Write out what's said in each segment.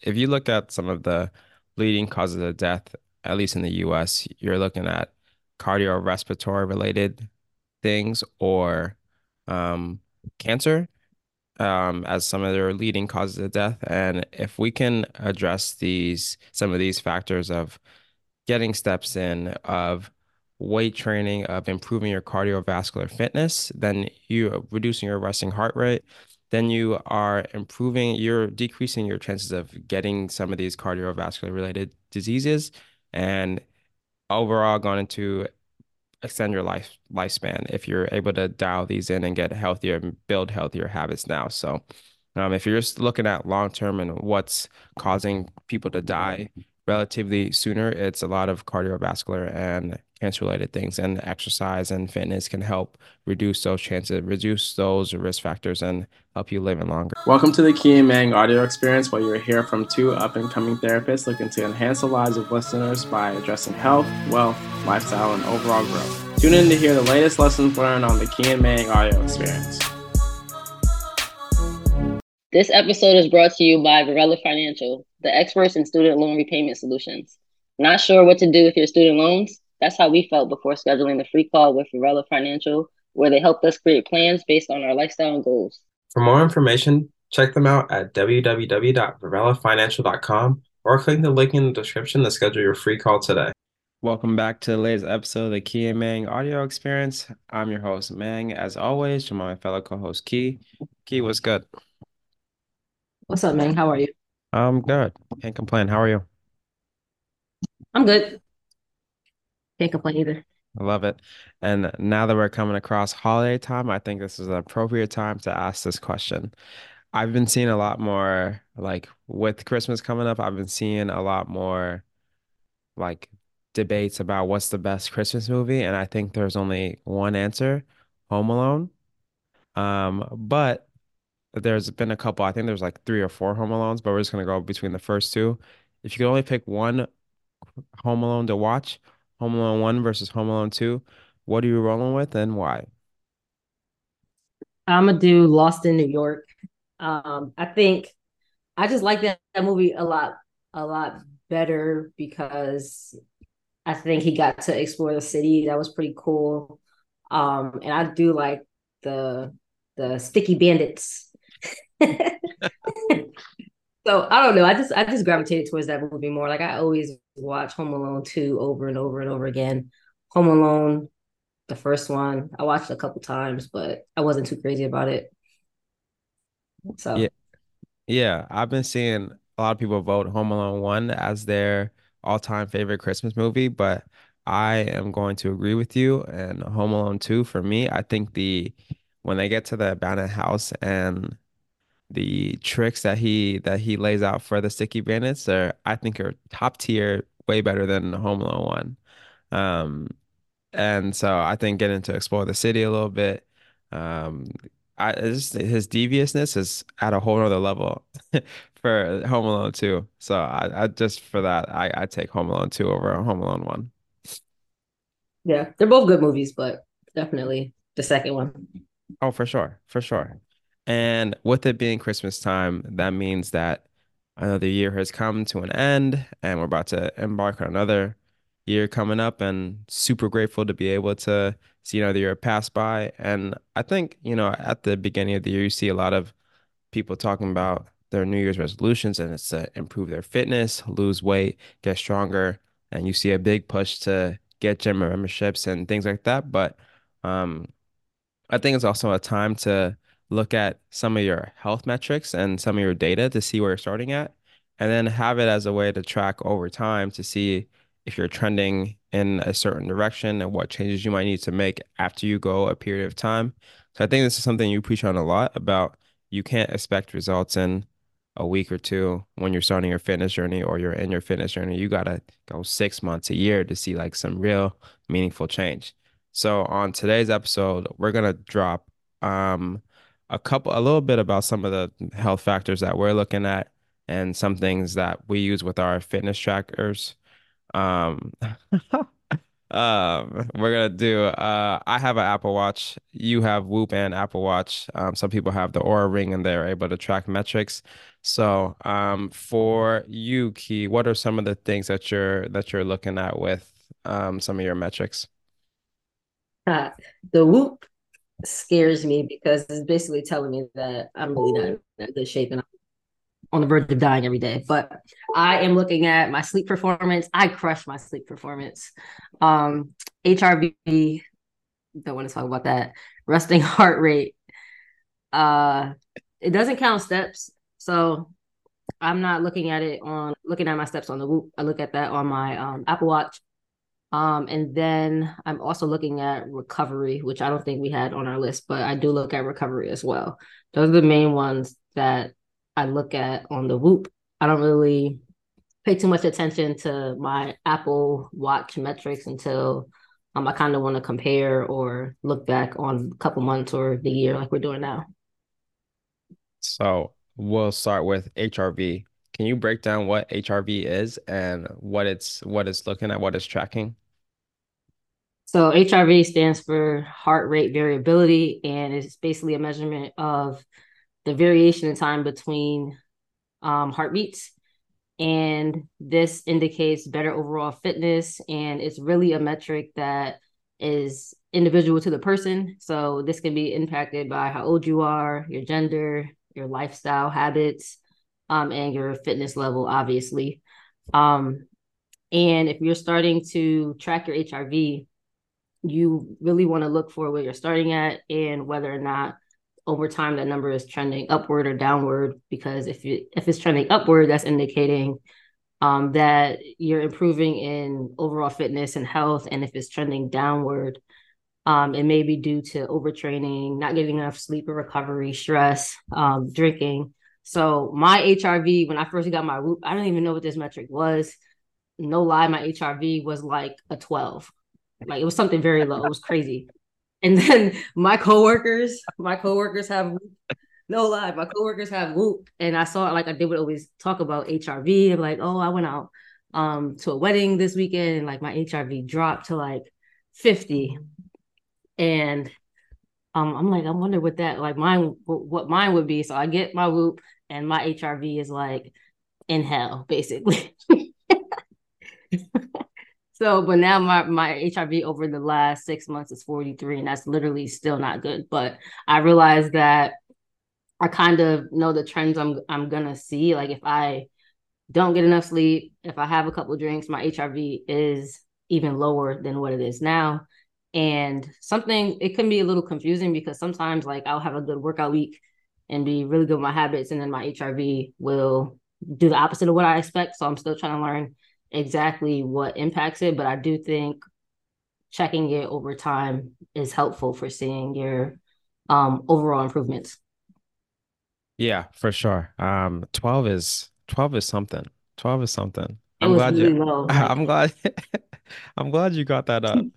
if you look at some of the leading causes of death, at least in the US, you're looking at cardiorespiratory related things or um, cancer um, as some of their leading causes of death. And if we can address these some of these factors of getting steps in, of weight training, of improving your cardiovascular fitness, then you are reducing your resting heart rate, then you are improving, you're decreasing your chances of getting some of these cardiovascular related diseases and overall going to extend your life lifespan if you're able to dial these in and get healthier and build healthier habits now. So, um, if you're just looking at long term and what's causing people to die relatively sooner, it's a lot of cardiovascular and cancer related things, and exercise and fitness can help reduce those chances, reduce those risk factors, and help you live longer. Welcome to the Key and Mang audio experience, where you'll hear from two up and coming therapists looking to enhance the lives of listeners by addressing health, wealth, lifestyle, and overall growth. Tune in to hear the latest lessons learned on the Key and Mang audio experience. This episode is brought to you by Varela Financial, the experts in student loan repayment solutions. Not sure what to do with your student loans? That's how we felt before scheduling the free call with Varela Financial, where they helped us create plans based on our lifestyle and goals. For more information, check them out at www.varelafinancial.com or click the link in the description to schedule your free call today. Welcome back to the latest episode of the Key and Mang audio experience. I'm your host, Mang. As always, to my fellow co-host, Key. Key, what's good? What's up, Mang? How are you? I'm good. Can't complain. How are you? I'm good. Can't complain either. I love it. And now that we're coming across holiday time, I think this is an appropriate time to ask this question. I've been seeing a lot more, like with Christmas coming up, I've been seeing a lot more like debates about what's the best Christmas movie. And I think there's only one answer, Home Alone. Um, but there's been a couple, I think there's like three or four Home Alones, but we're just gonna go between the first two. If you could only pick one Home Alone to watch, Home Alone 1 versus Home Alone 2. What are you rolling with and why? I'm gonna do Lost in New York. Um, I think I just like that, that movie a lot, a lot better because I think he got to explore the city. That was pretty cool. Um, and I do like the the sticky bandits. So I don't know. I just I just gravitated towards that movie more. Like I always watch Home Alone 2 over and over and over again. Home Alone, the first one, I watched a couple times, but I wasn't too crazy about it. So yeah, yeah, I've been seeing a lot of people vote Home Alone 1 as their all-time favorite Christmas movie, but I am going to agree with you. And Home Alone 2, for me, I think the when they get to the abandoned house and the tricks that he that he lays out for the sticky bandits are I think are top tier, way better than the Home Alone one. Um, and so I think getting to explore the city a little bit, um, I just, his deviousness is at a whole other level for Home Alone two. So I, I just for that I I take Home Alone two over Home Alone one. Yeah, they're both good movies, but definitely the second one. Oh, for sure, for sure. And with it being Christmas time, that means that another year has come to an end and we're about to embark on another year coming up and super grateful to be able to see another year pass by. And I think, you know, at the beginning of the year, you see a lot of people talking about their New Year's resolutions and it's to improve their fitness, lose weight, get stronger. And you see a big push to get gym memberships and things like that. But um, I think it's also a time to look at some of your health metrics and some of your data to see where you're starting at, and then have it as a way to track over time to see if you're trending in a certain direction and what changes you might need to make after you go a period of time. So I think this is something you preach on a lot about you can't expect results in a week or two when you're starting your fitness journey or you're in your fitness journey. You gotta go six months, a year to see like some real meaningful change. So on today's episode, we're gonna drop um a couple a little bit about some of the health factors that we're looking at and some things that we use with our fitness trackers. Um, Um, we're gonna do uh I have an Apple Watch, you have Whoop and Apple Watch. Um, some people have the Oura Ring and they're able to track metrics. So, um, for you, Key, what are some of the things that you're that you're looking at with um some of your metrics? Uh, the whoop scares me because it's basically telling me that I'm really not in good shape and I'm on the verge of dying every day. But I am looking at my sleep performance. I crush my sleep performance. Um, HRV, don't want to talk about that. Resting heart rate. Uh, it doesn't count steps. So I'm not looking at it on looking at my steps on the Whoop. I look at that on my um, Apple Watch. Um, and then I'm also looking at recovery, which I don't think we had on our list, but I do look at recovery as well. Those are the main ones that I look at on the Whoop. I don't really pay too much attention to my Apple Watch metrics until um, I kind of want to compare or look back on a couple months or the year like we're doing now. So we'll start with HRV. Can you break down what HRV is and what it's what it's looking at, what it's tracking? So HRV stands for heart rate variability, and it's basically a measurement of the variation in time between um, heartbeats. And this indicates better overall fitness, and it's really a metric that is individual to the person. So this can be impacted by how old you are, your gender, your lifestyle habits, um, and your fitness level, obviously. Um, and if you're starting to track your HRV, you really want to look for where you're starting at and whether or not over time that number is trending upward or downward. Because if you if it's trending upward, that's indicating um, that you're improving in overall fitness and health. And if it's trending downward, um, it may be due to overtraining, not getting enough sleep or recovery, stress, um, drinking. So my HRV, when I first got my Whoop, I don't even know what this metric was. No lie, my HRV was like a 12. Like it was something very low. It was crazy. And then my coworkers, my coworkers have no lie, my coworkers have Whoop, and I saw like I did would always talk about HRV. I'm like, oh, I went out um to a wedding this weekend, and like my HRV dropped to like 50, and um I'm like, I wonder what that like mine what mine would be. So I get my Whoop, and my HRV is like in hell, basically. So, but now my my HRV over the last six months is 43, and that's literally still not good. But I realized that I kind of know the trends I'm I'm gonna see. Like if I don't get enough sleep, if I have a couple drinks, my HRV is even lower than what it is now. And something it can be a little confusing because sometimes like I'll have a good workout week and be really good with my habits, and then my HRV will do the opposite of what I expect. So I'm still trying to learn exactly what impacts it, but I do think checking it over time is helpful for seeing your um, overall improvements. Yeah, for sure. Um, 12 is 12 is something. 12 is something. It I'm was glad you. Like I'm glad I'm glad you got that up.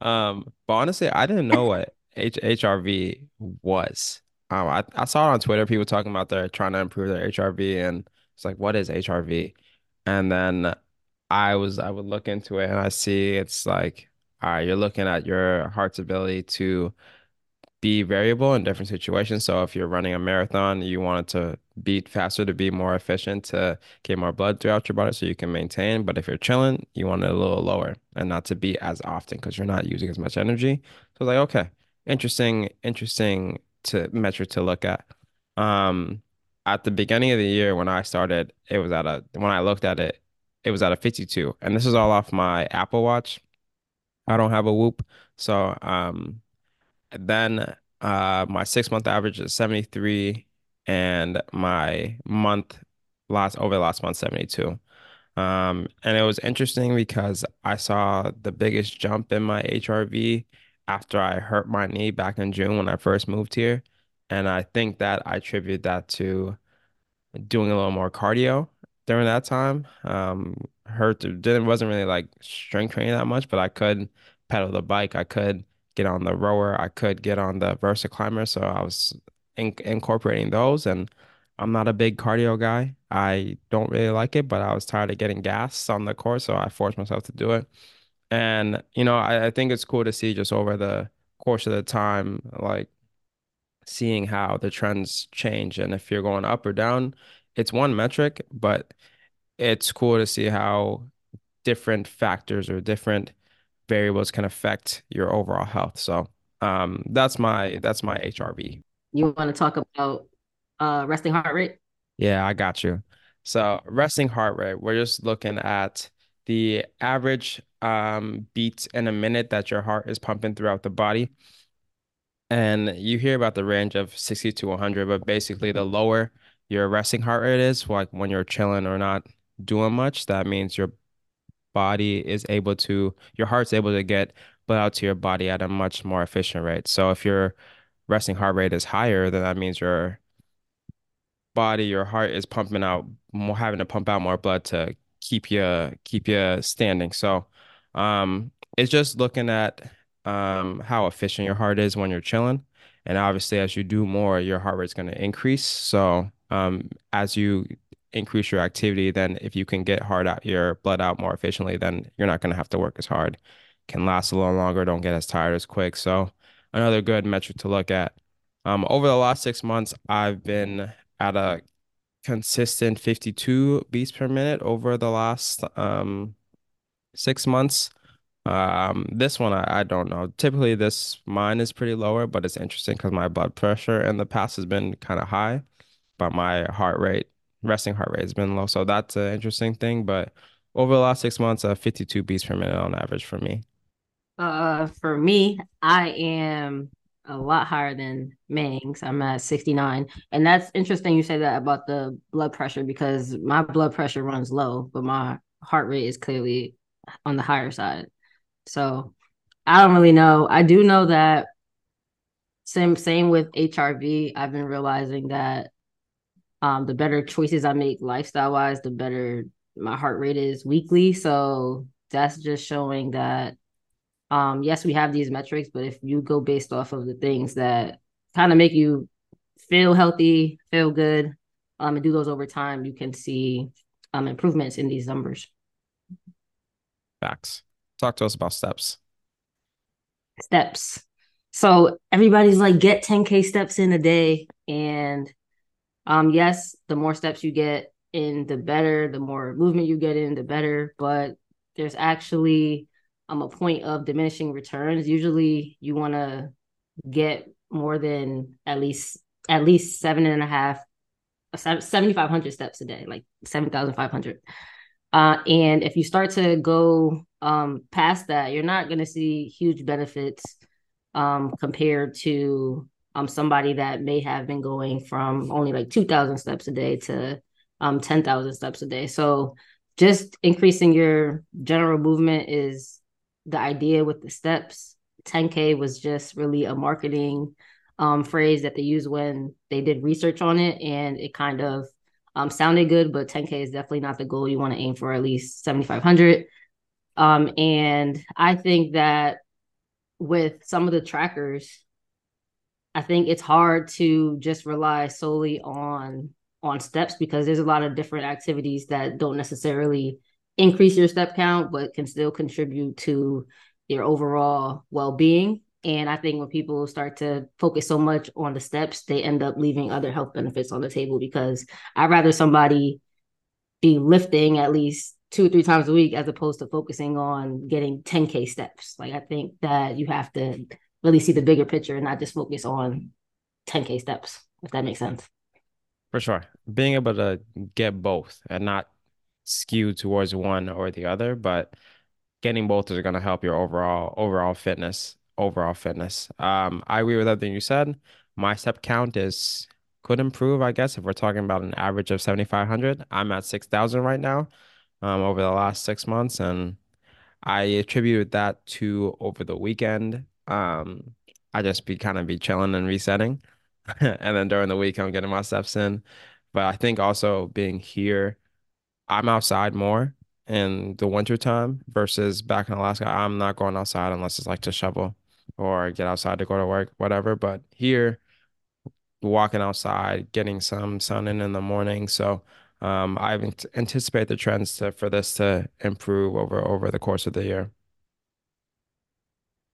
Um, but honestly, I didn't know what H HRV was. Um, I, I saw it on Twitter, people talking about they're trying to improve their HRV and it's like, what is HRV? And then I was I would look into it and I see it's like, all right, you're looking at your heart's ability to be variable in different situations. So if you're running a marathon, you want it to beat faster to be more efficient to get more blood throughout your body so you can maintain. But if you're chilling, you want it a little lower and not to beat as often because you're not using as much energy. So like, okay, interesting, interesting to metric to look at. Um, at the beginning of the year when I started, it was at a when I looked at it, it was at a 52. And this is all off my Apple Watch. I don't have a Whoop. So um then uh my six month average is 73 and my month last over the last month 72. Um and it was interesting because I saw the biggest jump in my HRV after I hurt my knee back in June when I first moved here. And I think that I attribute that to doing a little more cardio during that time. Um, hurt didn't wasn't really like strength training that much, but I could pedal the bike. I could get on the rower. I could get on the VersaClimber. So I was in incorporating those. And I'm not a big cardio guy. I don't really like it, but I was tired of getting gas on the course, so I forced myself to do it. And, you know, I, I think it's cool to see just over the course of the time, like seeing how the trends change. And if you're going up or down, it's one metric, but it's cool to see how different factors or different variables can affect your overall health. So, um, that's my that's my HRV. You want to talk about uh resting heart rate? Yeah, I got you. So resting heart rate, we're just looking at the average um, beats in a minute that your heart is pumping throughout the body. And you hear about the range of 60 to 100, but basically the lower your resting heart rate is, like when you're chilling or not doing much, that means your body is able to, your heart's able to get blood out to your body at a much more efficient rate. So if your resting heart rate is higher, then that means your body, your heart is pumping out more, having to pump out more blood to keep you keep you standing. So, um, it's just looking at um how efficient your heart is when you're chilling, and obviously as you do more, your heart rate's going to increase. So, um, as you increase your activity, then if you can get hard out your blood out more efficiently, then you're not going to have to work as hard. Can last a little longer, don't get as tired as quick. So, another good metric to look at. Um, over the last six months, I've been at a consistent 52 beats per minute over the last um six months. Um, this one I, I don't know. Typically this mine is pretty lower, but it's interesting because my blood pressure in the past has been kind of high, but my heart rate, resting heart rate has been low. So that's an interesting thing. But over the last six months, uh, 52 beats per minute on average for me. Uh, for me, I am a lot higher than Mang's. I'm at 69. And that's interesting you say that about the blood pressure because my blood pressure runs low, but my heart rate is clearly on the higher side. So I don't really know. I do know that same same with HRV. I've been realizing that um the better choices I make lifestyle wise, the better my heart rate is weekly. So that's just showing that um, yes, we have these metrics, but if you go based off of the things that kind of make you feel healthy, feel good, um, and do those over time, you can see um improvements in these numbers. Facts. Talk to us about steps. Steps. So everybody's like, get 10K steps in a day. And um, yes, the more steps you get in, the better, the more movement you get in, the better. But there's actually um a point of diminishing returns. Usually you want to get more than at least at least seven and a half 7500 steps a day like 7500 uh and if you start to go um past that you're not going to see huge benefits um compared to um somebody that may have been going from only like 2000 steps a day to um 10,000 steps a day so just increasing your general movement is the idea with the steps. 10K was just really a marketing um, phrase that they used when they did research on it, and it kind of um, sounded good. But 10K is definitely not the goal. You want to aim for at least 7,500. Um, and I think that with some of the trackers, I think it's hard to just rely solely on on steps because there's a lot of different activities that don't necessarily increase your step count, but can still contribute to your overall well being. And I think when people start to focus so much on the steps, they end up leaving other health benefits on the table because I'd rather somebody be lifting at least two or three times a week as opposed to focusing on getting 10K steps. Like, I think that you have to really see the bigger picture and not just focus on 10K steps, if that makes sense. For sure. Being able to get both and not skew towards one or the other, but getting both is going to help your overall overall fitness. Overall fitness. Um, I agree with everything you said. My step count is could improve, I guess, if we're talking about an average of 7,500. I'm at 6,000 right now, um, over the last six months, and I attributed that to over the weekend. Um, I just be kind of be chilling and resetting, and then during the week I'm getting my steps in. But I think also being here I'm outside more in the winter time versus back in Alaska. I'm not going outside unless it's like to shovel or get outside to go to work, whatever. But here, walking outside, getting some sun in in the morning. So um, I anticipate the trends to, for this to improve over over the course of the year.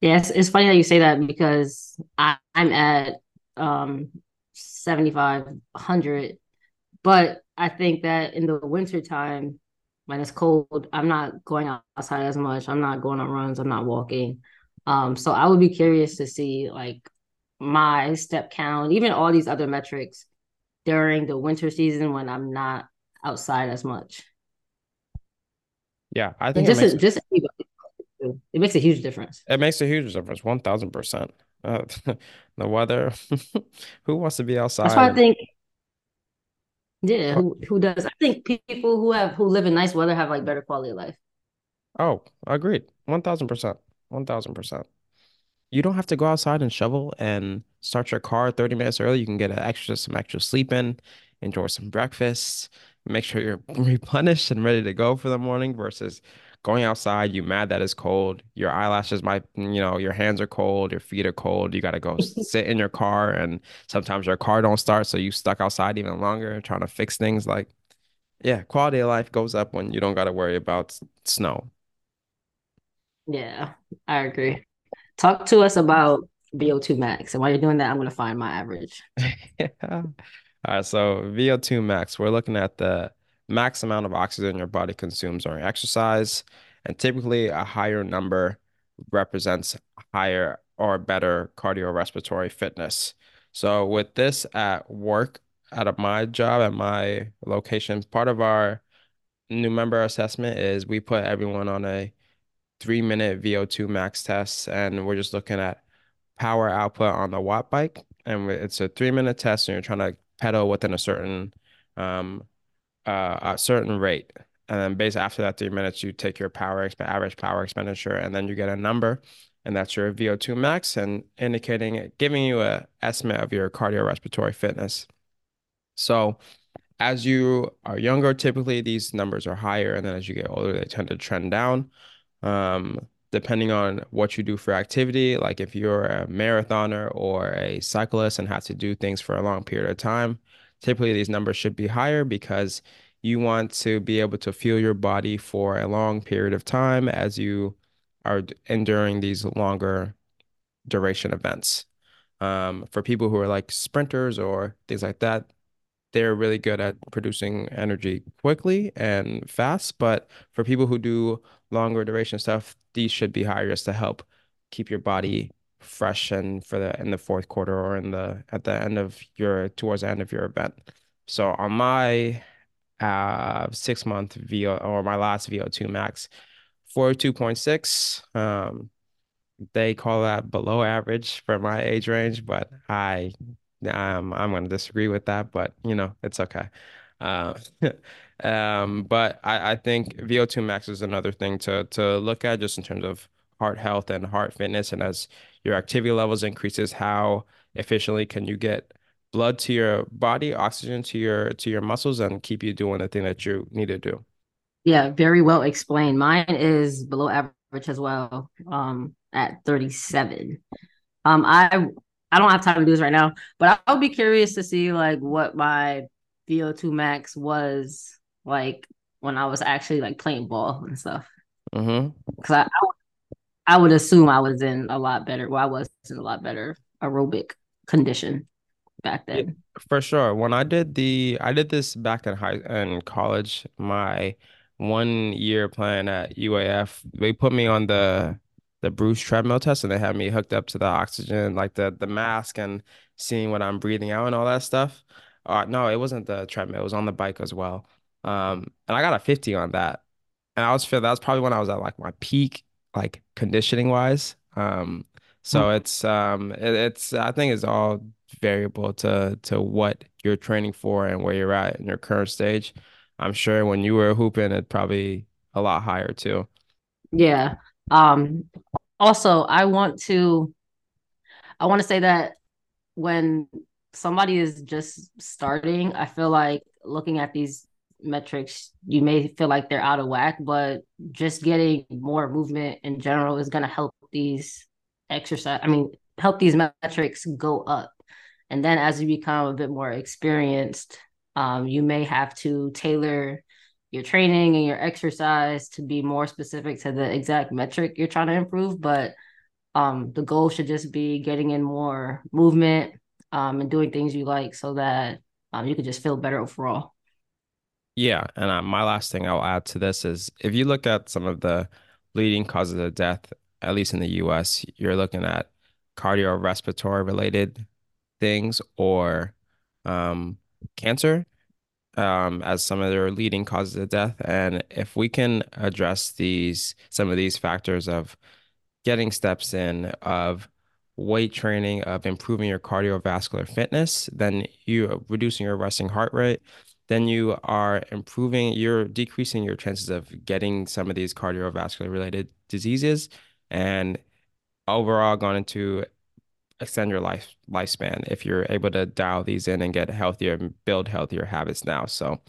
Yes, it's funny that you say that because I, I'm at um 7500 but I think that in the winter time when it's cold, I'm not going outside as much. I'm not going on runs, I'm not walking. Um so I would be curious to see like my step count, even all these other metrics during the winter season when I'm not outside as much. Yeah, I think just makes it makes a huge difference. it makes a huge difference, 1000%. Uh, the weather, who wants to be outside? That's why I think Yeah, who who does? I think people who have who live in nice weather have like better quality of life. Oh, agreed. 1000%. 1000%. You don't have to go outside and shovel and start your car 30 minutes early. You can get an extra some extra sleep in, enjoy some breakfast, make sure you're replenished and ready to go for the morning versus going outside, you mad that it's cold. Your eyelashes might, you know, your hands are cold, your feet are cold. You got to go sit in your car and sometimes your car don't start, so you stuck outside even longer trying to fix things like yeah, quality of life goes up when you don't got to worry about snow. Yeah, I agree. Talk to us about VO2 max. And while you're doing that, I'm gonna find my average. yeah. All right, so VO2 max, we're looking at the max amount of oxygen your body consumes during exercise, and typically a higher number represents higher or better cardiorespiratory fitness. So with this at work, of my job at my location, part of our new member assessment is we put everyone on a three minute VO2 max test, and we're just looking at power output on the Wattbike, and it's a three minute test, and you're trying to pedal within a certain um uh a certain rate. And then based after that three minutes, you take your power exp average power expenditure, and then you get a number, and that's your VO2 max, and indicating giving you a estimate of your cardiorespiratory fitness. So as you are younger, typically these numbers are higher, and then as you get older, they tend to trend down. Um, depending on what you do for activity, like if you're a marathoner or a cyclist and have to do things for a long period of time, typically these numbers should be higher because you want to be able to feel your body for a long period of time as you are enduring these longer duration events. Um, for people who are like sprinters or things like that, they're really good at producing energy quickly and fast. But for people who do longer duration stuff, these should be higher just to help keep your body fresh and for the in the fourth quarter or in the at the end of your towards the end of your event. So on my uh six month VO or my last VO2 max, 42.6. Um, they call that below average for my age range, but I um I'm gonna disagree with that, but you know, it's okay. Uh, um, but I, I think VO2 max is another thing to to look at just in terms of heart health and heart fitness. And as your activity levels increases, how efficiently can you get blood to your body, oxygen to your to your muscles, and keep you doing the thing that you need to do. Yeah, very well explained. Mine is below average as well, um, at 37. Um, I I don't have time to do this right now, but I would be curious to see like what my VO2 max was like when I was actually like playing ball and stuff. hmm Because I, I would assume I was in a lot better. Well, I was in a lot better aerobic condition back Yeah, then. for sure. When I did the, I did this back in high in college. My one year playing at UAF, they put me on the the Bruce treadmill test, and they had me hooked up to the oxygen, like the the mask, and seeing what I'm breathing out and all that stuff. Uh, no, it wasn't the treadmill. It was on the bike as well. Um, and I got a 50 on that. And I was feel that was probably when I was at like my peak, like conditioning wise. Um, so it's um it, it's I think it's all variable to to what you're training for and where you're at in your current stage. I'm sure when you were hooping, it probably a lot higher too. Yeah. Um, also, I want to I want to say that when somebody is just starting, I feel like looking at these metrics, you may feel like they're out of whack, but just getting more movement in general is going to help these exercise. I mean, help these metrics go up. And then as you become a bit more experienced, um, you may have to tailor your training and your exercise to be more specific to the exact metric you're trying to improve. But um, the goal should just be getting in more movement um, and doing things you like so that um, you could just feel better overall. Yeah, and uh, my last thing I'll add to this is if you look at some of the leading causes of death, at least in the US, you're looking at cardiorespiratory related things or um, cancer um, as some of their leading causes of death. And if we can address these some of these factors of getting steps in, of weight training, of improving your cardiovascular fitness, then you reducing your resting heart rate, then you are improving, you're decreasing your chances of getting some of these cardiovascular related diseases and overall going into extend your life lifespan if you're able to dial these in and get healthier and build healthier habits now. So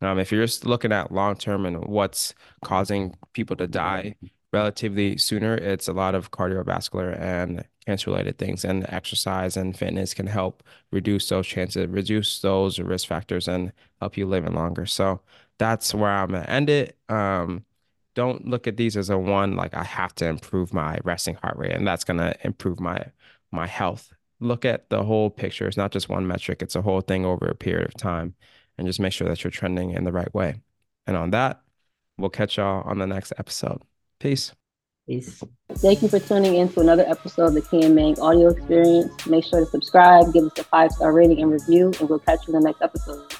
um, if you're just looking at long term and what's causing people to die relatively sooner, it's a lot of cardiovascular and cancer related things and exercise and fitness can help reduce those chances, reduce those risk factors and help you live longer. So that's where I'm gonna end it. Um, don't look at these as a one, like I have to improve my resting heart rate and that's gonna improve my my health. Look at the whole picture. It's not just one metric, it's a whole thing over a period of time. And just make sure that you're trending in the right way. And on that, we'll catch y'all on the next episode. Peace. Peace. Thank you for tuning in to another episode of the Ken Mang audio experience. Make sure to subscribe, give us a five star rating and review, and we'll catch you in the next episode.